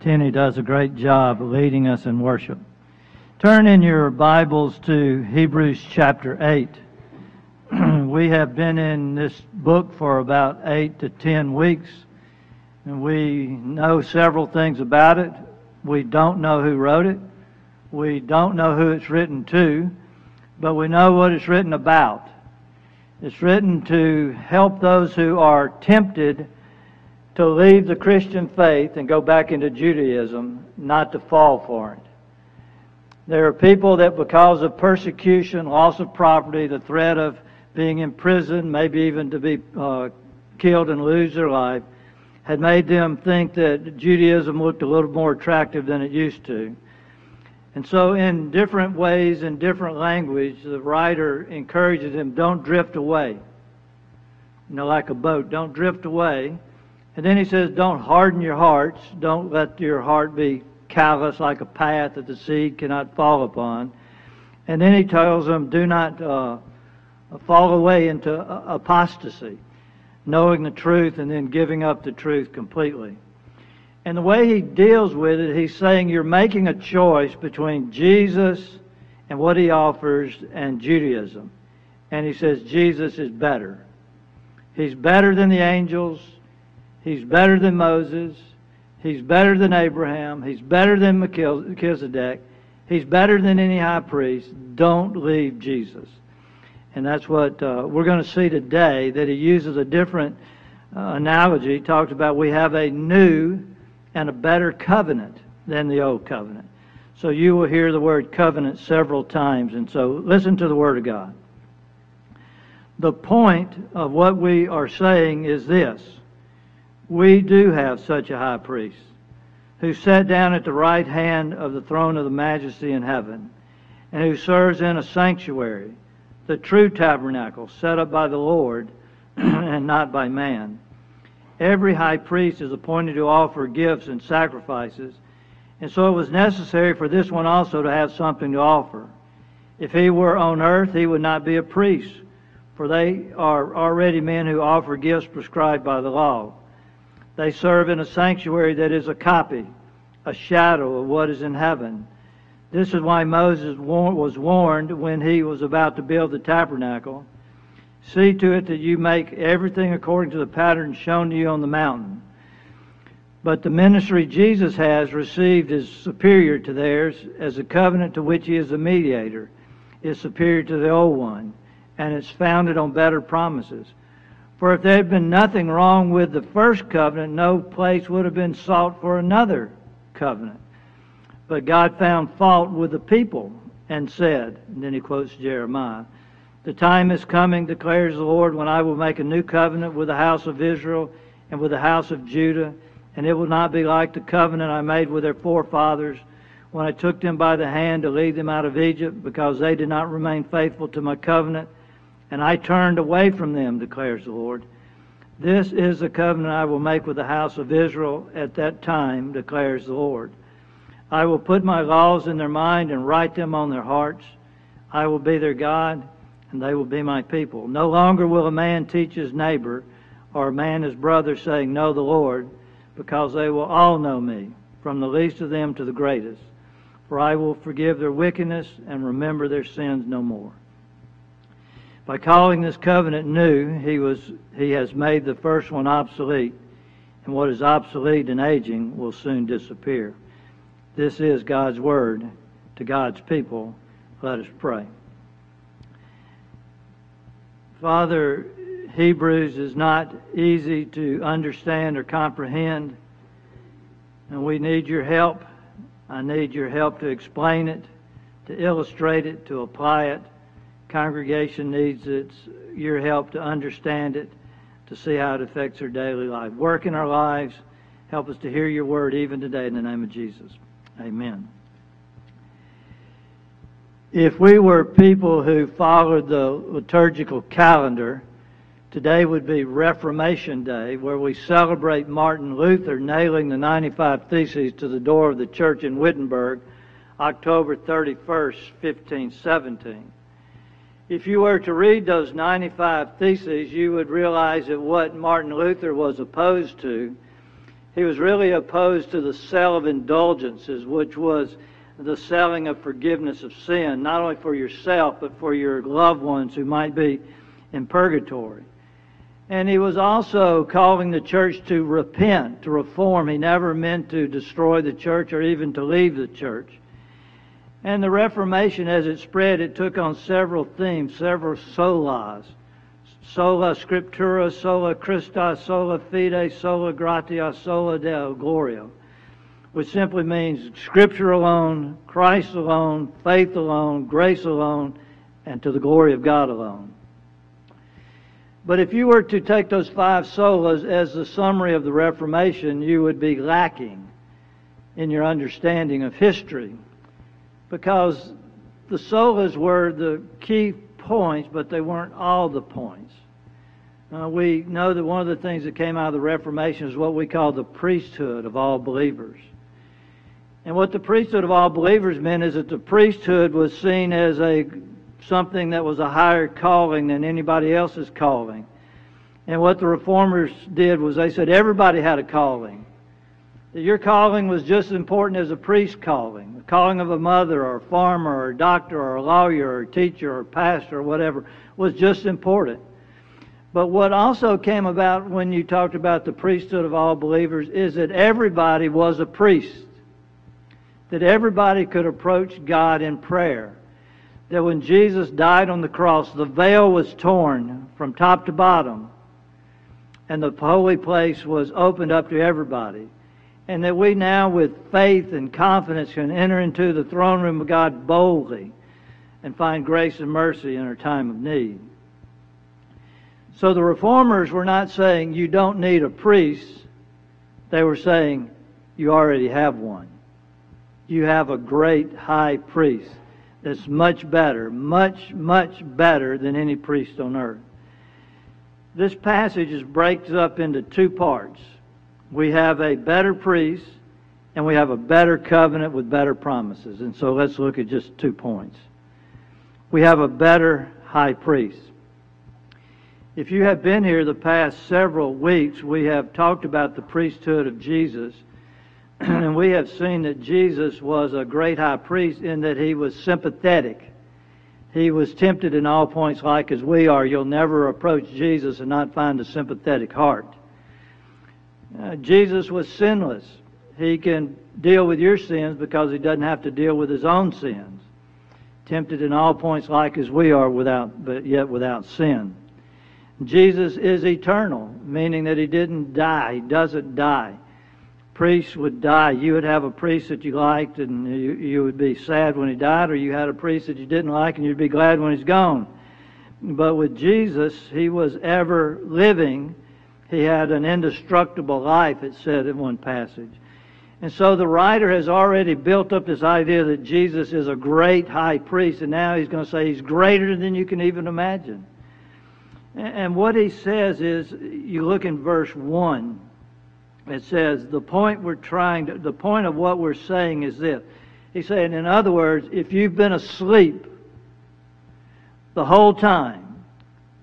Tenny does a great job leading us in worship. Turn in your Bibles to Hebrews chapter 8. we have been in this book for about 8 to 10 weeks, and we know several things about it. We don't know who wrote it. We don't know who it's written to, but we know what it's written about. It's written to help those who are tempted to leave the Christian faith and go back into Judaism, not to fall for it. There are people that, because of persecution, loss of property, the threat of being imprisoned, maybe even to be uh, killed and lose their life, had made them think that Judaism looked a little more attractive than it used to. And so, in different ways, in different language, the writer encourages them don't drift away. You know, like a boat, don't drift away. And then he says, don't harden your hearts. Don't let your heart be callous like a path that the seed cannot fall upon. And then he tells them, do not uh, fall away into apostasy, knowing the truth and then giving up the truth completely. And the way he deals with it, he's saying you're making a choice between Jesus and what he offers and Judaism. And he says Jesus is better. He's better than the angels. He's better than Moses. He's better than Abraham. He's better than Melchizedek. He's better than any high priest. Don't leave Jesus. And that's what uh, we're going to see today, that he uses a different uh, analogy. He talks about we have a new and a better covenant than the old covenant. So you will hear the word covenant several times. And so listen to the word of God. The point of what we are saying is this. We do have such a high priest who sat down at the right hand of the throne of the majesty in heaven and who serves in a sanctuary, the true tabernacle set up by the Lord and not by man. Every high priest is appointed to offer gifts and sacrifices, and so it was necessary for this one also to have something to offer. If he were on earth, he would not be a priest, for they are already men who offer gifts prescribed by the law. They serve in a sanctuary that is a copy, a shadow of what is in heaven. This is why Moses was warned when he was about to build the tabernacle See to it that you make everything according to the pattern shown to you on the mountain. But the ministry Jesus has received is superior to theirs, as the covenant to which he is the mediator is superior to the old one, and it's founded on better promises. For if there had been nothing wrong with the first covenant, no place would have been sought for another covenant. But God found fault with the people and said, and then he quotes Jeremiah, the time is coming, declares the Lord, when I will make a new covenant with the house of Israel and with the house of Judah, and it will not be like the covenant I made with their forefathers when I took them by the hand to lead them out of Egypt, because they did not remain faithful to my covenant, and I turned away from them, declares the Lord. This is the covenant I will make with the house of Israel at that time, declares the Lord. I will put my laws in their mind and write them on their hearts. I will be their God and they will be my people. No longer will a man teach his neighbor or a man his brother, saying, Know the Lord, because they will all know me, from the least of them to the greatest. For I will forgive their wickedness and remember their sins no more. By calling this covenant new, he, was, he has made the first one obsolete, and what is obsolete and aging will soon disappear. This is God's word to God's people. Let us pray. Father, Hebrews is not easy to understand or comprehend, and we need your help. I need your help to explain it, to illustrate it, to apply it. Congregation needs its, your help to understand it, to see how it affects our daily life. Work in our lives. Help us to hear your word even today in the name of Jesus. Amen. If we were people who followed the liturgical calendar, today would be Reformation Day, where we celebrate Martin Luther nailing the 95 Theses to the door of the church in Wittenberg, October 31st, 1517. If you were to read those 95 Theses, you would realize that what Martin Luther was opposed to He was really opposed to the sale of indulgences, which was the selling of forgiveness of sin, not only for yourself, but for your loved ones who might be in purgatory. And he was also calling the church to repent, to reform. He never meant to destroy the church or even to leave the church. And the Reformation, as it spread, it took on several themes, several solas. Sola Scriptura, sola Christus, sola fide, sola gratia, sola Deo gloria which simply means Scripture alone, Christ alone, faith alone, grace alone, and to the glory of God alone. But if you were to take those five solas as the summary of the Reformation, you would be lacking in your understanding of history. Because the solas were the key points, but they weren't all the points. Uh, we know that one of the things that came out of the Reformation is what we call the priesthood of all believers. And what the priesthood of all believers meant is that the priesthood was seen as a something that was a higher calling than anybody else's calling. And what the reformers did was they said everybody had a calling. That your calling was just as important as a priest's calling. The calling of a mother or a farmer or a doctor or a lawyer or a teacher or a pastor or whatever was just important. But what also came about when you talked about the priesthood of all believers is that everybody was a priest that everybody could approach God in prayer. That when Jesus died on the cross, the veil was torn from top to bottom, and the holy place was opened up to everybody. And that we now, with faith and confidence, can enter into the throne room of God boldly and find grace and mercy in our time of need. So the reformers were not saying you don't need a priest. They were saying you already have one you have a great high priest that's much better, much, much better than any priest on earth. This passage is breaks up into two parts. We have a better priest and we have a better covenant with better promises. And so let's look at just two points. We have a better high priest. If you have been here the past several weeks, we have talked about the priesthood of Jesus and we have seen that Jesus was a great high priest in that he was sympathetic. He was tempted in all points like as we are. You'll never approach Jesus and not find a sympathetic heart. Uh, Jesus was sinless. He can deal with your sins because he doesn't have to deal with his own sins. Tempted in all points like as we are without, but yet without sin. Jesus is eternal, meaning that he didn't die. He doesn't die Priests would die, you would have a priest that you liked and you, you would be sad when he died, or you had a priest that you didn't like and you'd be glad when he's gone. But with Jesus, he was ever living. He had an indestructible life, it said in one passage. And so the writer has already built up this idea that Jesus is a great high priest, and now he's going to say he's greater than you can even imagine. And what he says is, you look in verse 1 it says the point we're trying to, the point of what we're saying is this. He's saying, in other words, if you've been asleep the whole time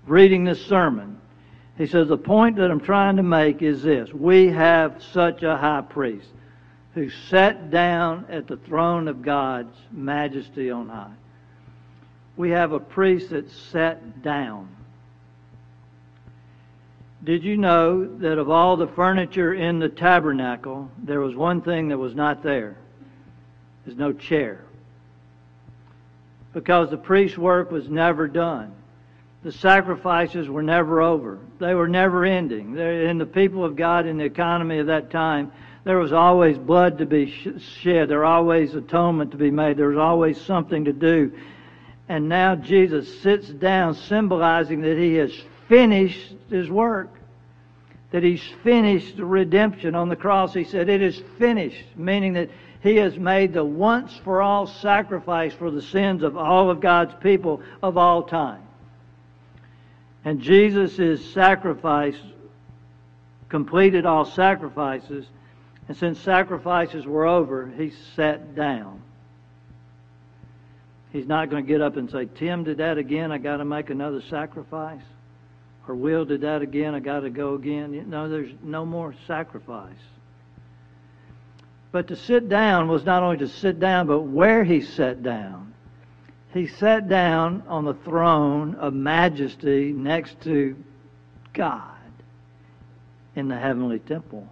reading this sermon, he says, the point that I'm trying to make is this. We have such a high priest who sat down at the throne of God's majesty on high. We have a priest that sat down. Did you know that of all the furniture in the tabernacle, there was one thing that was not there? There's no chair. Because the priest's work was never done. The sacrifices were never over. They were never ending. In the people of God, in the economy of that time, there was always blood to be shed. There was always atonement to be made. There was always something to do. And now Jesus sits down, symbolizing that he has finished his work. That he's finished redemption on the cross. He said, It is finished, meaning that he has made the once for all sacrifice for the sins of all of God's people of all time. And Jesus' sacrifice completed all sacrifices. And since sacrifices were over, he sat down. He's not going to get up and say, Tim did that again. I got to make another sacrifice or Will did that again, I got to go again. No, there's no more sacrifice. But to sit down was not only to sit down, but where he sat down. He sat down on the throne of majesty next to God in the heavenly temple.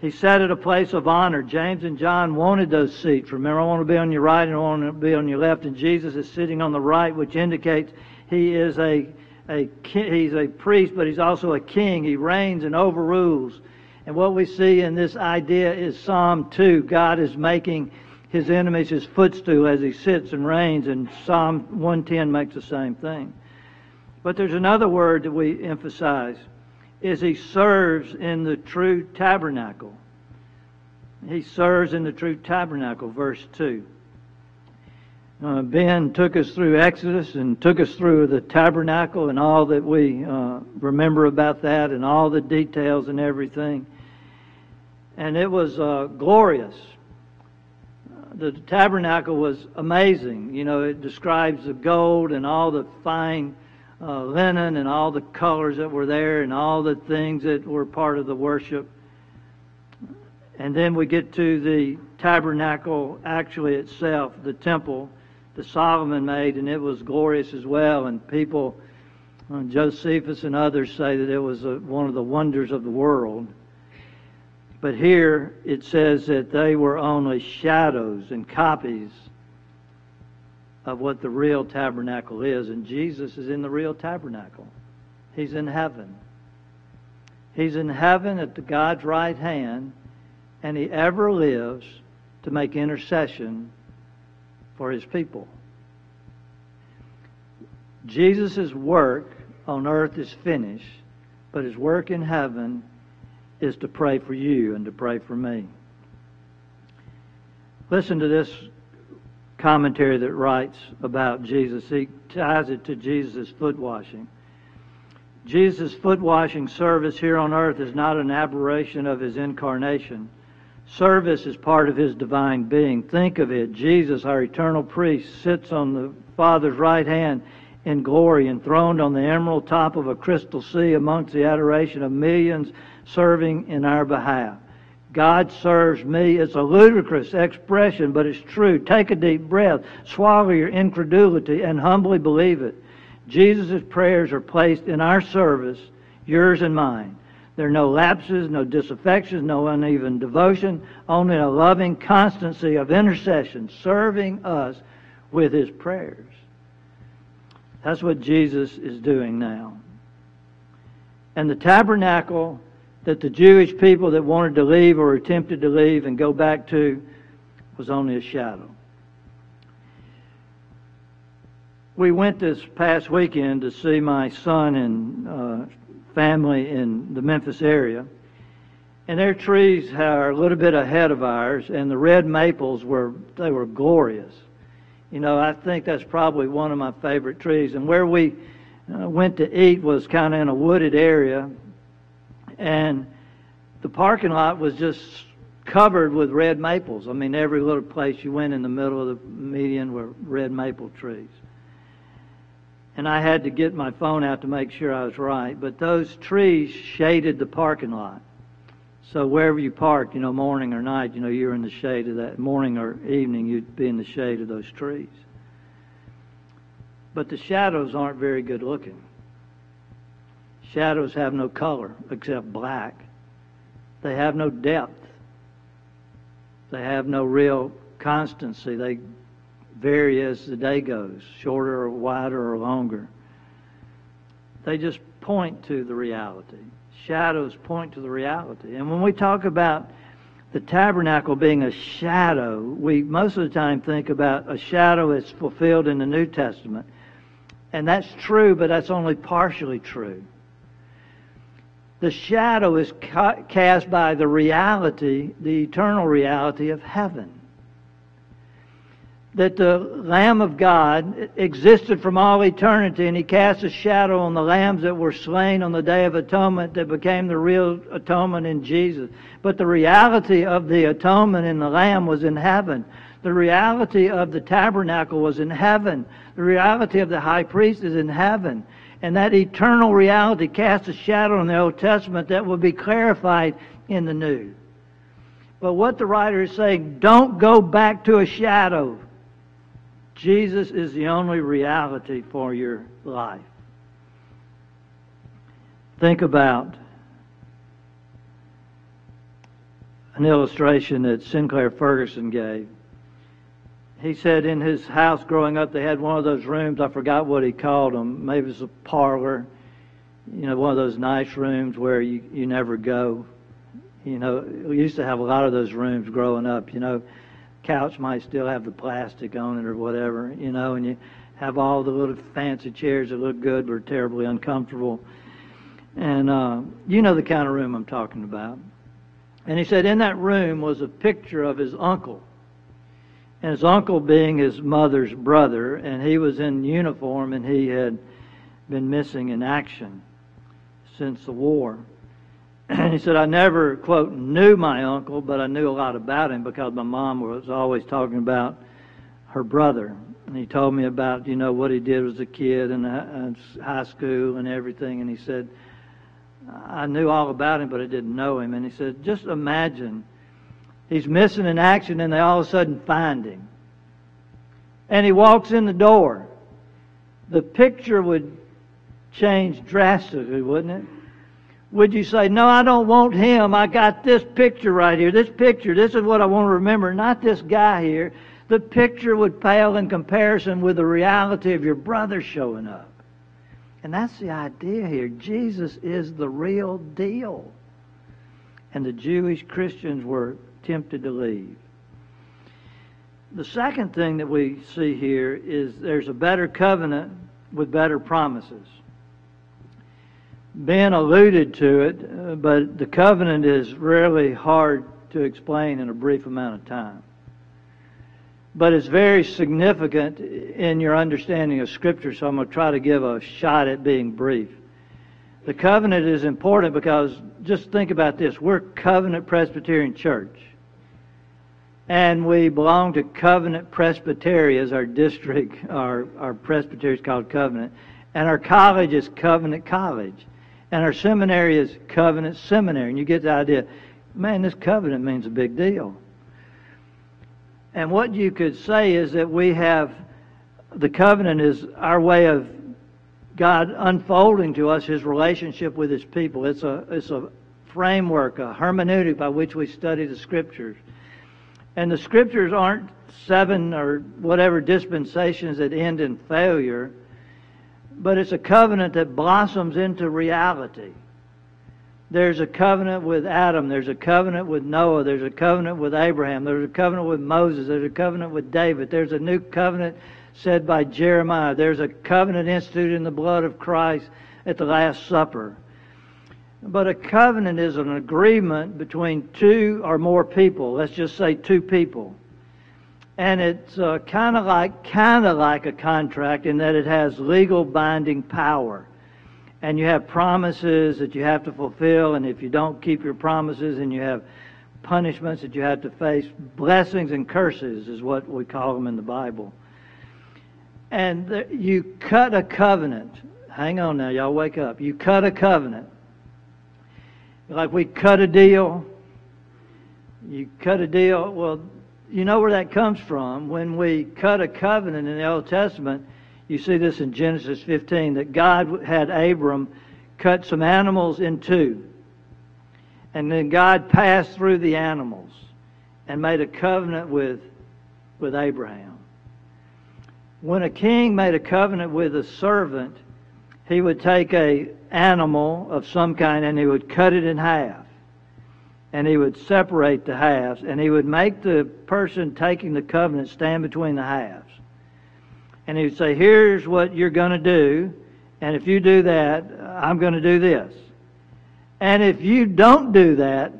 He sat at a place of honor. James and John wanted those seats. Remember, I want to be on your right and I want to be on your left. And Jesus is sitting on the right, which indicates he is a, a he's a priest, but he's also a king. He reigns and overrules. And what we see in this idea is Psalm 2. God is making his enemies his footstool as he sits and reigns, and Psalm 110 makes the same thing. But there's another word that we emphasize is he serves in the true tabernacle. He serves in the true tabernacle, verse 2. Uh, ben took us through Exodus and took us through the tabernacle and all that we uh, remember about that and all the details and everything. And it was uh, glorious. The tabernacle was amazing. You know, it describes the gold and all the fine uh, linen and all the colors that were there and all the things that were part of the worship. And then we get to the tabernacle actually itself, the temple that Solomon made, and it was glorious as well. And people, uh, Josephus and others say that it was a, one of the wonders of the world. But here it says that they were only shadows and copies of what the real tabernacle is. And Jesus is in the real tabernacle. He's in heaven. He's in heaven at the God's right hand, and he ever lives to make intercession for his people. Jesus' work on earth is finished, but his work in heaven is to pray for you and to pray for me. Listen to this commentary that writes about Jesus. He ties it to Jesus' foot washing. Jesus' foot washing service here on earth is not an aberration of his incarnation. Service is part of his divine being. Think of it. Jesus, our eternal priest, sits on the Father's right hand in glory, enthroned on the emerald top of a crystal sea amongst the adoration of millions serving in our behalf. God serves me. It's a ludicrous expression, but it's true. Take a deep breath, swallow your incredulity, and humbly believe it. Jesus' prayers are placed in our service, yours and mine. There are no lapses, no disaffections, no uneven devotion, only a loving constancy of intercession, serving us with his prayers. That's what Jesus is doing now. And the tabernacle that the Jewish people that wanted to leave or attempted to leave and go back to was only a shadow. We went this past weekend to see my son and uh, family in the Memphis area. And their trees are a little bit ahead of ours, and the red maples were they were glorious. You know, I think that's probably one of my favorite trees. And where we uh, went to eat was kind of in a wooded area, and the parking lot was just covered with red maples. I mean, every little place you went in the middle of the median were red maple trees. And I had to get my phone out to make sure I was right. But those trees shaded the parking lot. So wherever you parked, you know, morning or night, you know, you're in the shade of that. Morning or evening, you'd be in the shade of those trees. But the shadows aren't very good looking. Shadows have no color except black. They have no depth. They have no real constancy. They vary as the day goes, shorter or wider or longer. They just point to the reality. Shadows point to the reality. And when we talk about the tabernacle being a shadow, we most of the time think about a shadow that's fulfilled in the New Testament. And that's true, but that's only partially true the shadow is ca- cast by the reality, the eternal reality of heaven. That the Lamb of God existed from all eternity, and He cast a shadow on the lambs that were slain on the Day of Atonement that became the real atonement in Jesus. But the reality of the atonement in the Lamb was in heaven. The reality of the tabernacle was in heaven. The reality of the high priest is in heaven. And that eternal reality casts a shadow on the Old Testament that will be clarified in the New. But what the writer is saying, don't go back to a shadow. Jesus is the only reality for your life. Think about an illustration that Sinclair Ferguson gave. He said in his house growing up, they had one of those rooms, I forgot what he called them. Maybe it was a parlor, you know, one of those nice rooms where you, you never go. You know, we used to have a lot of those rooms growing up, you know. Couch might still have the plastic on it or whatever, you know, and you have all the little fancy chairs that look good but are terribly uncomfortable. And uh, you know the kind of room I'm talking about. And he said in that room was a picture of his uncle. And his uncle being his mother's brother, and he was in uniform and he had been missing in action since the war. And he said, I never, quote, knew my uncle, but I knew a lot about him because my mom was always talking about her brother. And he told me about, you know, what he did as a kid and high school and everything. And he said, I knew all about him, but I didn't know him. And he said, just imagine he's missing in action and they all of a sudden find him. And he walks in the door. The picture would change drastically, wouldn't it? Would you say, no, I don't want him. I got this picture right here. This picture, this is what I want to remember, not this guy here. The picture would pale in comparison with the reality of your brother showing up. And that's the idea here. Jesus is the real deal. And the Jewish Christians were tempted to leave. The second thing that we see here is there's a better covenant with better promises. Ben alluded to it, uh, but the covenant is really hard to explain in a brief amount of time but it's very significant in your understanding of Scripture, so I'm going to try to give a shot at being brief. The covenant is important because just think about this. We're Covenant Presbyterian Church. And we belong to Covenant Presbytery as our district, our, our presbytery is called Covenant. And our college is Covenant College. And our seminary is Covenant Seminary. And you get the idea, man, this covenant means a big deal. And what you could say is that we have the covenant is our way of God unfolding to us his relationship with his people. It's a, it's a framework, a hermeneutic by which we study the scriptures. And the scriptures aren't seven or whatever dispensations that end in failure, but it's a covenant that blossoms into reality. There's a covenant with Adam. There's a covenant with Noah. There's a covenant with Abraham. There's a covenant with Moses. There's a covenant with David. There's a new covenant said by Jeremiah. There's a covenant instituted in the blood of Christ at the Last Supper. But a covenant is an agreement between two or more people. Let's just say two people. And it's uh, kind of like kind of like a contract in that it has legal binding power and you have promises that you have to fulfill, and if you don't keep your promises, and you have punishments that you have to face, blessings and curses is what we call them in the Bible. And you cut a covenant. Hang on now, y'all wake up. You cut a covenant. Like we cut a deal. You cut a deal. Well, you know where that comes from. When we cut a covenant in the Old Testament, you see this in Genesis 15 that God had Abram cut some animals in two. And then God passed through the animals and made a covenant with, with Abraham. When a king made a covenant with a servant, he would take a animal of some kind and he would cut it in half. And he would separate the halves and he would make the person taking the covenant stand between the halves and he would say, Here's what you're going to do, and if you do that, I'm going to do this. And if you don't do that,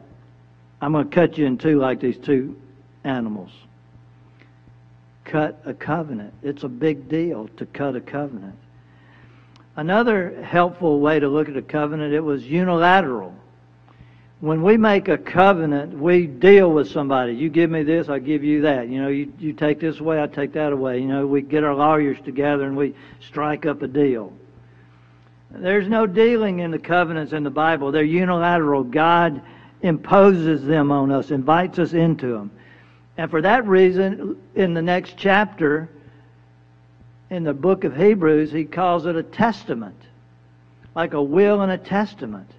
I'm going to cut you in two like these two animals. Cut a covenant. It's a big deal to cut a covenant. Another helpful way to look at a covenant, it was unilateral when we make a covenant, we deal with somebody. You give me this, I give you that. You know, you, you take this away, I take that away. You know, we get our lawyers together and we strike up a deal. There's no dealing in the covenants in the Bible. They're unilateral. God imposes them on us, invites us into them. And for that reason, in the next chapter, in the book of Hebrews, he calls it a testament, like a will and a testament.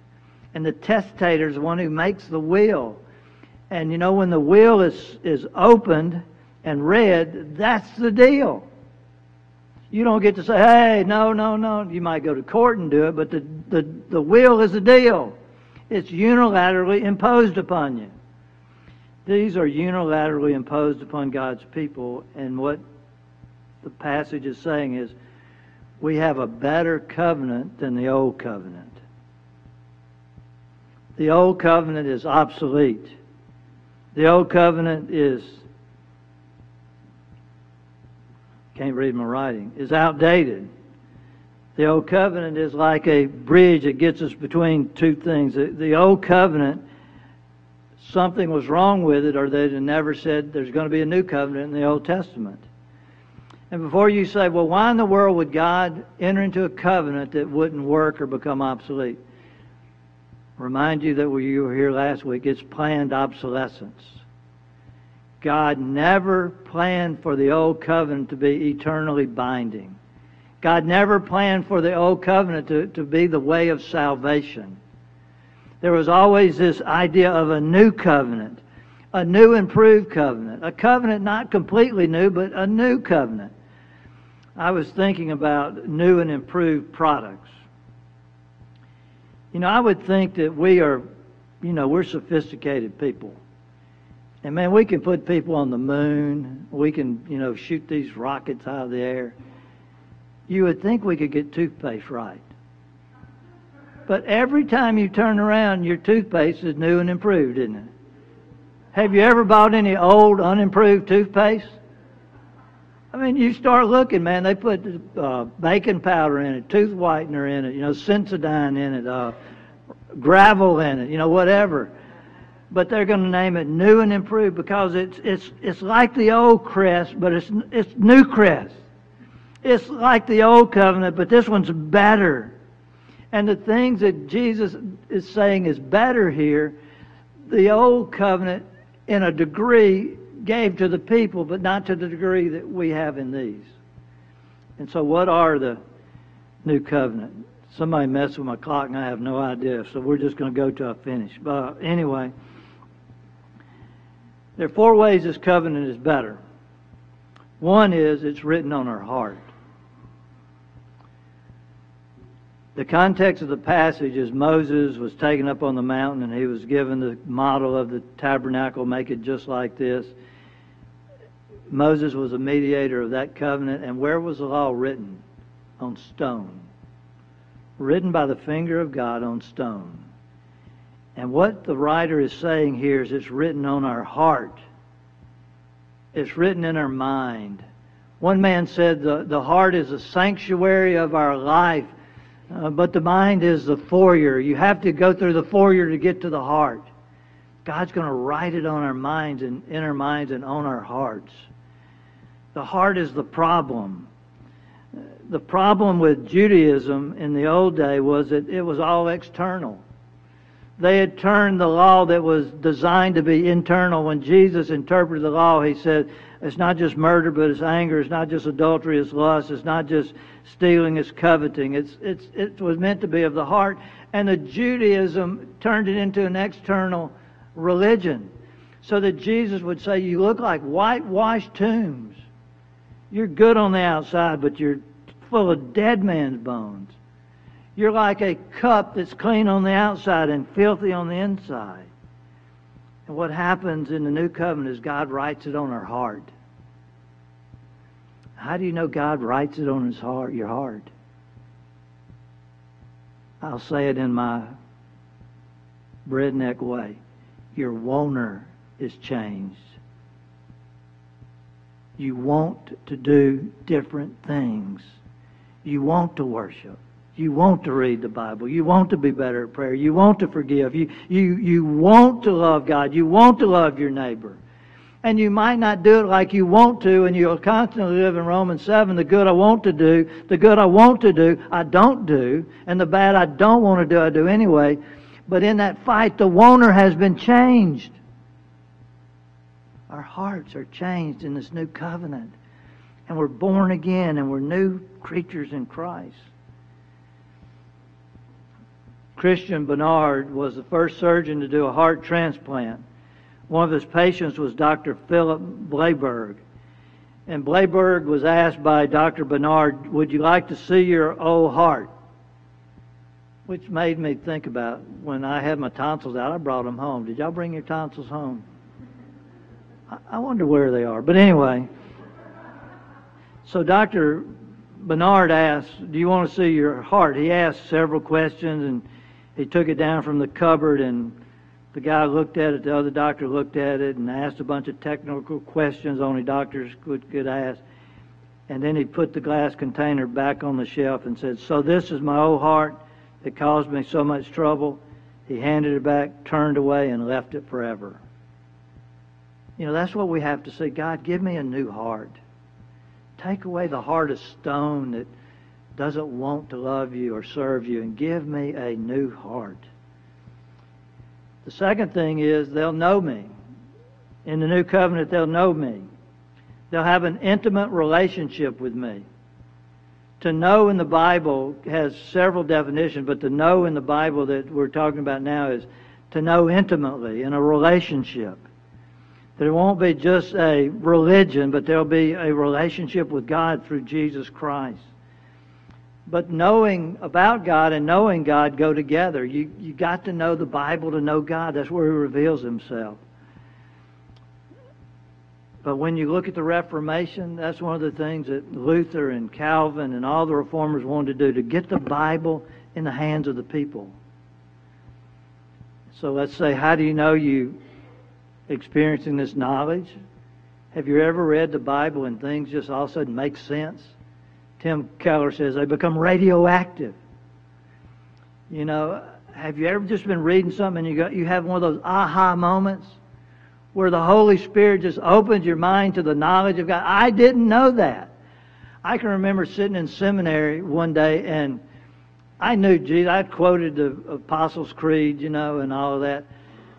And the testator is one who makes the will. And you know, when the will is, is opened and read, that's the deal. You don't get to say, hey, no, no, no. You might go to court and do it, but the, the, the will is the deal. It's unilaterally imposed upon you. These are unilaterally imposed upon God's people, and what the passage is saying is we have a better covenant than the old covenant. The old covenant is obsolete. The old covenant is can't read my writing, is outdated. The old covenant is like a bridge that gets us between two things. The, the old covenant, something was wrong with it, or they'd never said there's going to be a new covenant in the Old Testament. And before you say, well, why in the world would God enter into a covenant that wouldn't work or become obsolete? Remind you that when you were here last week, it's planned obsolescence. God never planned for the old covenant to be eternally binding. God never planned for the old covenant to, to be the way of salvation. There was always this idea of a new covenant, a new improved covenant, a covenant not completely new, but a new covenant. I was thinking about new and improved products. You know, I would think that we are, you know, we're sophisticated people. And man, we can put people on the moon. We can, you know, shoot these rockets out of the air. You would think we could get toothpaste right. But every time you turn around, your toothpaste is new and improved, isn't it? Have you ever bought any old, unimproved toothpaste? I mean, you start looking, man. They put uh, baking powder in it, tooth whitener in it, you know, Sensodyne in it, uh, gravel in it, you know, whatever but they're going to name it new and improved because it's it's it's like the old crest, but it's it's new crest. It's like the old covenant, but this one's better. And the things that Jesus is saying is better here, the old covenant in a degree gave to the people, but not to the degree that we have in these. And so what are the new covenant? Somebody messed with my clock and I have no idea, so we're just going to go to a finish. But anyway, there are four ways this covenant is better. One is it's written on our heart. The context of the passage is Moses was taken up on the mountain and he was given the model of the tabernacle, make it just like this. Moses was a mediator of that covenant, and where was the law written? On stone. Written by the finger of God on stone. And what the writer is saying here is it's written on our heart. It's written in our mind. One man said the, the heart is the sanctuary of our life, uh, but the mind is the foyer. You have to go through the foyer to get to the heart. God's going to write it on our minds and in our minds and on our hearts. The heart is the problem. The problem with Judaism in the old day was that it was all external. They had turned the law that was designed to be internal. When Jesus interpreted the law, he said, it's not just murder, but it's anger. It's not just adultery, it's lust. It's not just stealing, it's coveting. It's, it's, it was meant to be of the heart. And the Judaism turned it into an external religion. So that Jesus would say, You look like whitewashed tombs. You're good on the outside, but you're full of dead man's bones. You're like a cup that's clean on the outside and filthy on the inside. And what happens in the new covenant is God writes it on our heart. How do you know God writes it on his heart, your heart? I'll say it in my breadneck way. Your woner is changed. You want to do different things. You want to worship. You want to read the Bible. You want to be better at prayer. You want to forgive. You, you, you want to love God. You want to love your neighbor. And you might not do it like you want to, and you'll constantly live in Romans 7. The good I want to do, the good I want to do, I don't do, and the bad I don't want to do, I do anyway. But in that fight, the owner has been changed. Our hearts are changed in this new covenant. And we're born again and we're new creatures in Christ. Christiaan Barnard was the first surgeon to do a heart transplant. One of his patients was Dr. Philip Blaiberg. And Blaiberg was asked by Dr. Barnard, Would you like to see your old heart? Which made me think about when I had my tonsils out, I brought them home. Did y'all bring your tonsils home? I wonder where they are. But anyway, so Dr. Barnard asked, Do you want to see your heart? He asked several questions and he took it down from the cupboard and the guy looked at it, the other doctor looked at it and asked a bunch of technical questions only doctors could, could ask. And then he put the glass container back on the shelf and said, So this is my old heart that caused me so much trouble. He handed it back, turned away, and left it forever. You know, that's what we have to say. God, give me a new heart. Take away the heart of stone that doesn't want to love you or serve you and give me a new heart. The second thing is they'll know me. In the new covenant, they'll know me. They'll have an intimate relationship with me. To know in the Bible has several definitions, but to know in the Bible that we're talking about now is to know intimately in a relationship. It won't be just a religion, but there'll be a relationship with God through Jesus Christ. But knowing about God and knowing God go together. You you got to know the Bible to know God. That's where He reveals Himself. But when you look at the Reformation, that's one of the things that Luther and Calvin and all the reformers wanted to do to get the Bible in the hands of the people. So let's say, how do you know you experiencing this knowledge? Have you ever read the Bible and things just all of a sudden make sense? Tim Keller says they become radioactive. You know, have you ever just been reading something and you got you have one of those aha moments where the Holy Spirit just opens your mind to the knowledge of God? I didn't know that. I can remember sitting in seminary one day and I knew Jesus. I quoted the Apostles' Creed, you know, and all of that.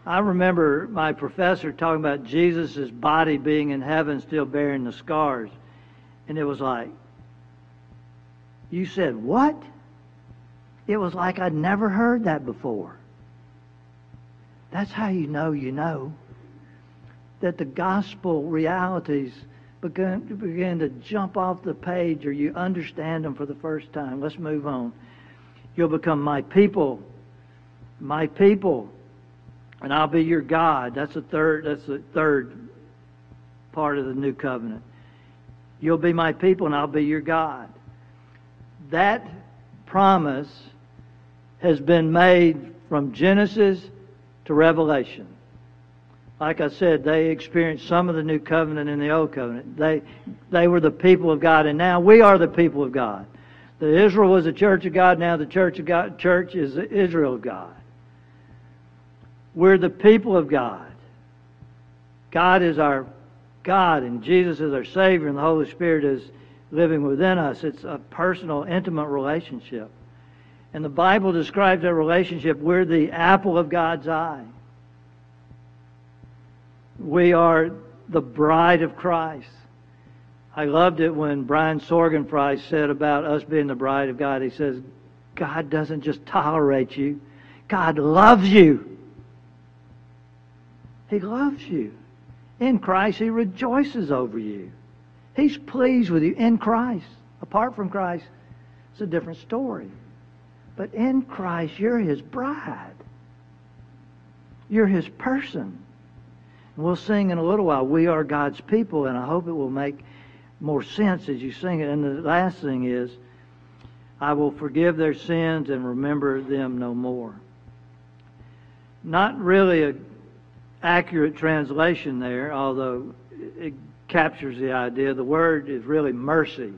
I remember my professor talking about Jesus' body being in heaven still bearing the scars. And it was like, you said, what? It was like I'd never heard that before. That's how you know you know that the gospel realities begin, begin to jump off the page or you understand them for the first time. Let's move on. You'll become my people. My people and I'll be your God. That's the third. That's the third part of the new covenant. You'll be my people, and I'll be your God. That promise has been made from Genesis to Revelation. Like I said, they experienced some of the new covenant in the old covenant. They they were the people of God, and now we are the people of God. The Israel was the church of God. Now the church of God, church is Israel of God. We're the people of God. God is our God, and Jesus is our Savior, and the Holy Spirit is living within us. It's a personal, intimate relationship. And the Bible describes that relationship. We're the apple of God's eye. We are the bride of Christ. I loved it when Brian Sorgenfrei said about us being the bride of God. He says, God doesn't just tolerate you, God loves you. He loves you. In Christ, He rejoices over you. He's pleased with you in Christ. Apart from Christ, it's a different story. But in Christ, you're His bride. You're His person. And we'll sing in a little while, We Are God's People, and I hope it will make more sense as you sing it. And the last thing is, I will forgive their sins and remember them no more. Not really a accurate translation there, although it captures the idea. The word is really mercy.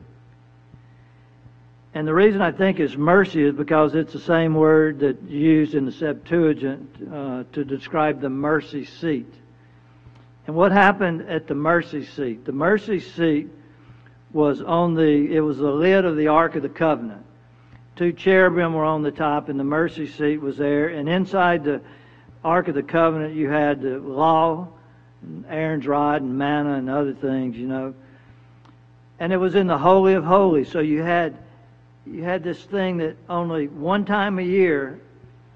And the reason I think it's mercy is because it's the same word that's used in the Septuagint uh, to describe the mercy seat. And what happened at the mercy seat? The mercy seat was on the, it was the lid of the Ark of the Covenant. two cherubim were on the top, and the mercy seat was there. And inside the Ark of the Covenant, you had the law, and Aaron's rod, and manna, and other things, you know. And it was in the Holy of Holies. So you had you had this thing that only one time a year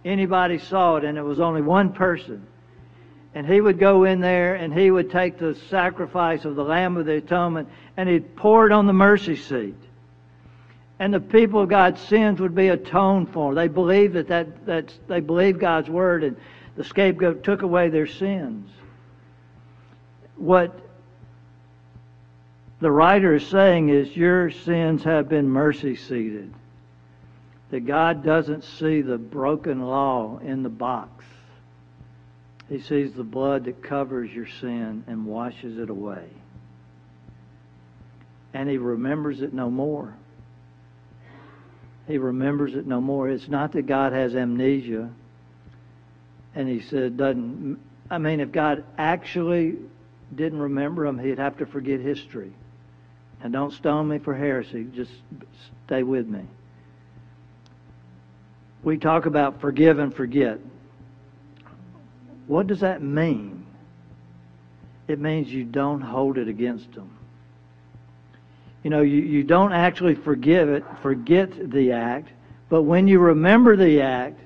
anybody saw it, and it was only one person. And he would go in there and he would take the sacrifice of the Lamb of the Atonement and he'd pour it on the mercy seat. And the people of God's sins would be atoned for. They believed that, that that's, they believed God's word and the scapegoat took away their sins. What the writer is saying is your sins have been mercy seated. That God doesn't see the broken law in the box. He sees the blood that covers your sin and washes it away. And he remembers it no more. He remembers it no more. It's not that God has amnesia and he said doesn't I mean if God actually didn't remember him, he'd have to forget history. And don't stone me for heresy. Just stay with me. We talk about forgive and forget. What does that mean? It means you don't hold it against them. You know, you, you don't actually forgive it, forget the act, but when you remember the act,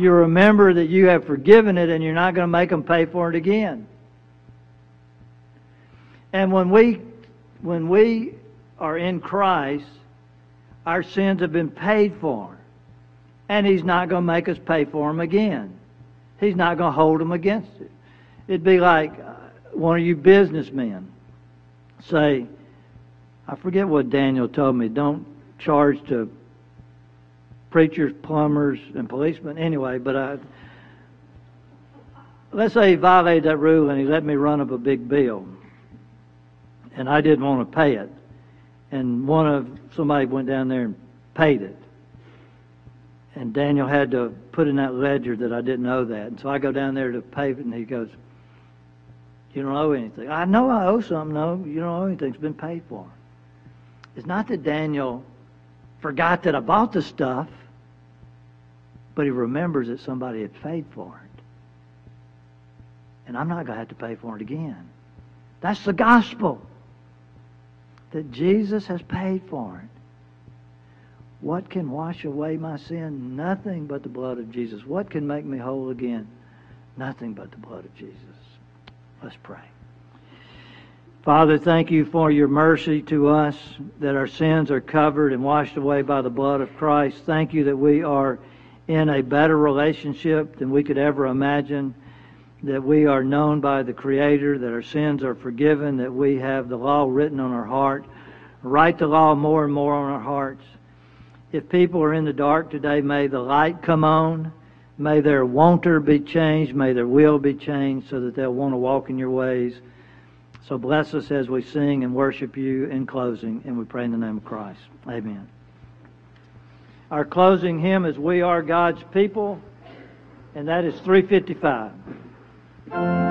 you remember that you have forgiven it and you're not going to make them pay for it again. And when we when we are in Christ, our sins have been paid for. And He's not going to make us pay for them again. He's not going to hold them against it. It'd be like uh, one of you businessmen say, I forget what Daniel told me, don't charge to preachers, plumbers, and policemen anyway, but I, let's say he violated that rule and he let me run up a big bill and I didn't want to pay it. And one of somebody went down there and paid it. And Daniel had to put in that ledger that I didn't know that. And so I go down there to pay it, and he goes, You don't owe anything. I know I owe something. No, you don't owe anything. It's been paid for. It's not that Daniel forgot that I bought the stuff, but he remembers that somebody had paid for it. And I'm not going to have to pay for it again. That's the gospel that Jesus has paid for it. What can wash away my sin? Nothing but the blood of Jesus. What can make me whole again? Nothing but the blood of Jesus. Let's pray. Father, thank you for your mercy to us, that our sins are covered and washed away by the blood of Christ. Thank you that we are in a better relationship than we could ever imagine that we are known by the Creator, that our sins are forgiven, that we have the law written on our heart. Write the law more and more on our hearts. If people are in the dark today, may the light come on. May their wanter be changed. May their will be changed so that they'll want to walk in your ways. So bless us as we sing and worship you in closing, and we pray in the name of Christ. Amen. Our closing hymn is We Are God's People, and that is 355.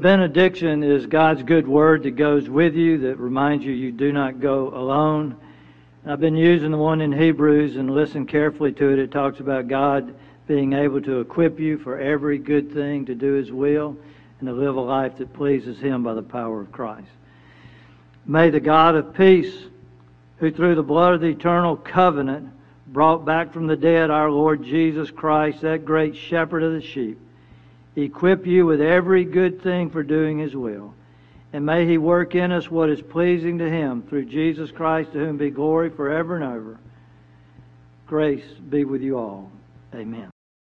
Benediction is God's good word that goes with you, that reminds you you do not go alone. I've been using the one in Hebrews and listen carefully to it. It talks about God being able to equip you for every good thing to do His will and to live a life that pleases Him by the power of Christ. May the God of peace, who through the blood of the eternal covenant brought back from the dead our Lord Jesus Christ, that great shepherd of the sheep, equip you with every good thing for doing His will. And may He work in us what is pleasing to Him through Jesus Christ, to whom be glory forever and ever. Grace be with you all. Amen.